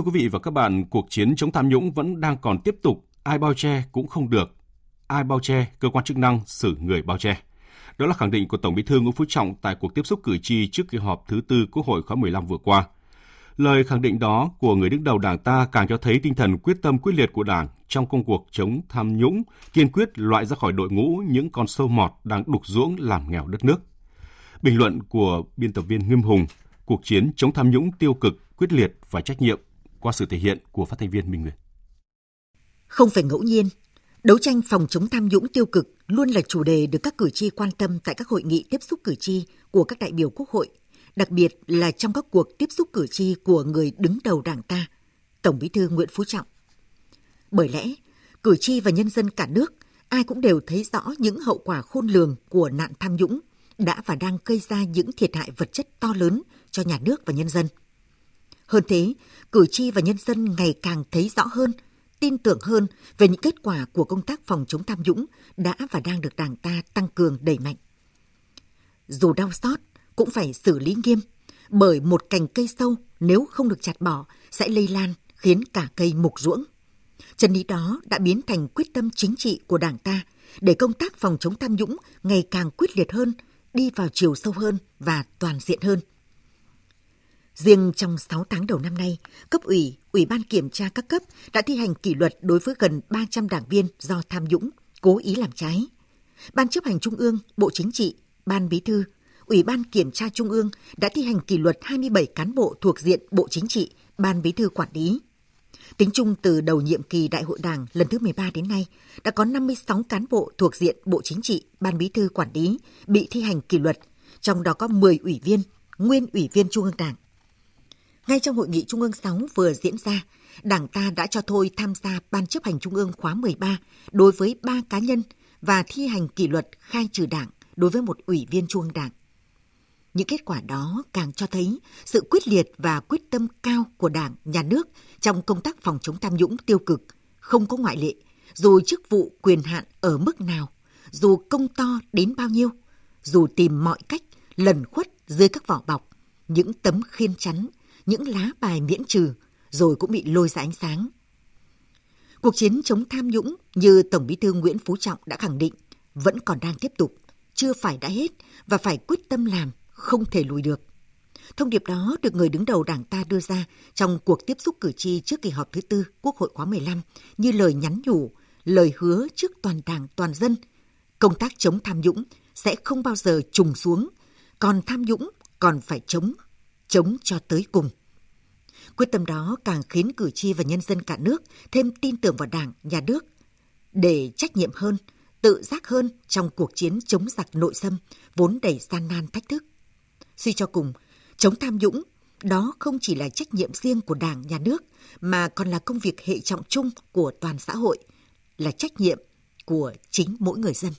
Thưa quý vị và các bạn, cuộc chiến chống tham nhũng vẫn đang còn tiếp tục, ai bao che cũng không được. Ai bao che, cơ quan chức năng xử người bao che. Đó là khẳng định của Tổng Bí thư Nguyễn Phú Trọng tại cuộc tiếp xúc cử tri trước kỳ họp thứ tư Quốc hội khóa 15 vừa qua. Lời khẳng định đó của người đứng đầu Đảng ta càng cho thấy tinh thần quyết tâm quyết liệt của Đảng trong công cuộc chống tham nhũng, kiên quyết loại ra khỏi đội ngũ những con sâu mọt đang đục ruỗng làm nghèo đất nước. Bình luận của biên tập viên Nghiêm Hùng, cuộc chiến chống tham nhũng tiêu cực, quyết liệt và trách nhiệm qua sự thể hiện của phát thanh viên Minh Nguyệt. Không phải ngẫu nhiên, đấu tranh phòng chống tham nhũng tiêu cực luôn là chủ đề được các cử tri quan tâm tại các hội nghị tiếp xúc cử tri của các đại biểu Quốc hội, đặc biệt là trong các cuộc tiếp xúc cử tri của người đứng đầu Đảng ta, Tổng Bí thư Nguyễn Phú Trọng. Bởi lẽ, cử tri và nhân dân cả nước ai cũng đều thấy rõ những hậu quả khôn lường của nạn tham nhũng đã và đang gây ra những thiệt hại vật chất to lớn cho nhà nước và nhân dân. Hơn thế, cử tri và nhân dân ngày càng thấy rõ hơn, tin tưởng hơn về những kết quả của công tác phòng chống tham nhũng đã và đang được Đảng ta tăng cường đẩy mạnh. Dù đau xót, cũng phải xử lý nghiêm, bởi một cành cây sâu nếu không được chặt bỏ sẽ lây lan khiến cả cây mục ruỗng. Chân lý đó đã biến thành quyết tâm chính trị của Đảng ta để công tác phòng chống tham nhũng ngày càng quyết liệt hơn, đi vào chiều sâu hơn và toàn diện hơn. Riêng trong 6 tháng đầu năm nay, cấp ủy, ủy ban kiểm tra các cấp đã thi hành kỷ luật đối với gần 300 đảng viên do tham nhũng, cố ý làm trái. Ban chấp hành Trung ương, Bộ Chính trị, Ban Bí thư, Ủy ban Kiểm tra Trung ương đã thi hành kỷ luật 27 cán bộ thuộc diện Bộ Chính trị, Ban Bí thư quản lý. Tính chung từ đầu nhiệm kỳ Đại hội Đảng lần thứ 13 đến nay, đã có 56 cán bộ thuộc diện Bộ Chính trị, Ban Bí thư quản lý bị thi hành kỷ luật, trong đó có 10 ủy viên, nguyên ủy viên Trung ương Đảng. Ngay trong hội nghị Trung ương 6 vừa diễn ra, Đảng ta đã cho thôi tham gia Ban chấp hành Trung ương khóa 13 đối với 3 cá nhân và thi hành kỷ luật khai trừ Đảng đối với một ủy viên Trung ương Đảng. Những kết quả đó càng cho thấy sự quyết liệt và quyết tâm cao của Đảng, Nhà nước trong công tác phòng chống tham nhũng tiêu cực, không có ngoại lệ, dù chức vụ quyền hạn ở mức nào, dù công to đến bao nhiêu, dù tìm mọi cách lẩn khuất dưới các vỏ bọc, những tấm khiên chắn, những lá bài miễn trừ, rồi cũng bị lôi ra ánh sáng. Cuộc chiến chống tham nhũng như Tổng bí thư Nguyễn Phú Trọng đã khẳng định vẫn còn đang tiếp tục, chưa phải đã hết và phải quyết tâm làm không thể lùi được. Thông điệp đó được người đứng đầu đảng ta đưa ra trong cuộc tiếp xúc cử tri trước kỳ họp thứ tư Quốc hội khóa 15 như lời nhắn nhủ, lời hứa trước toàn đảng, toàn dân. Công tác chống tham nhũng sẽ không bao giờ trùng xuống, còn tham nhũng còn phải chống, chống cho tới cùng. Quyết tâm đó càng khiến cử tri và nhân dân cả nước thêm tin tưởng vào đảng, nhà nước, để trách nhiệm hơn, tự giác hơn trong cuộc chiến chống giặc nội xâm vốn đầy gian nan thách thức. Suy cho cùng, chống tham nhũng đó không chỉ là trách nhiệm riêng của Đảng, Nhà nước, mà còn là công việc hệ trọng chung của toàn xã hội, là trách nhiệm của chính mỗi người dân.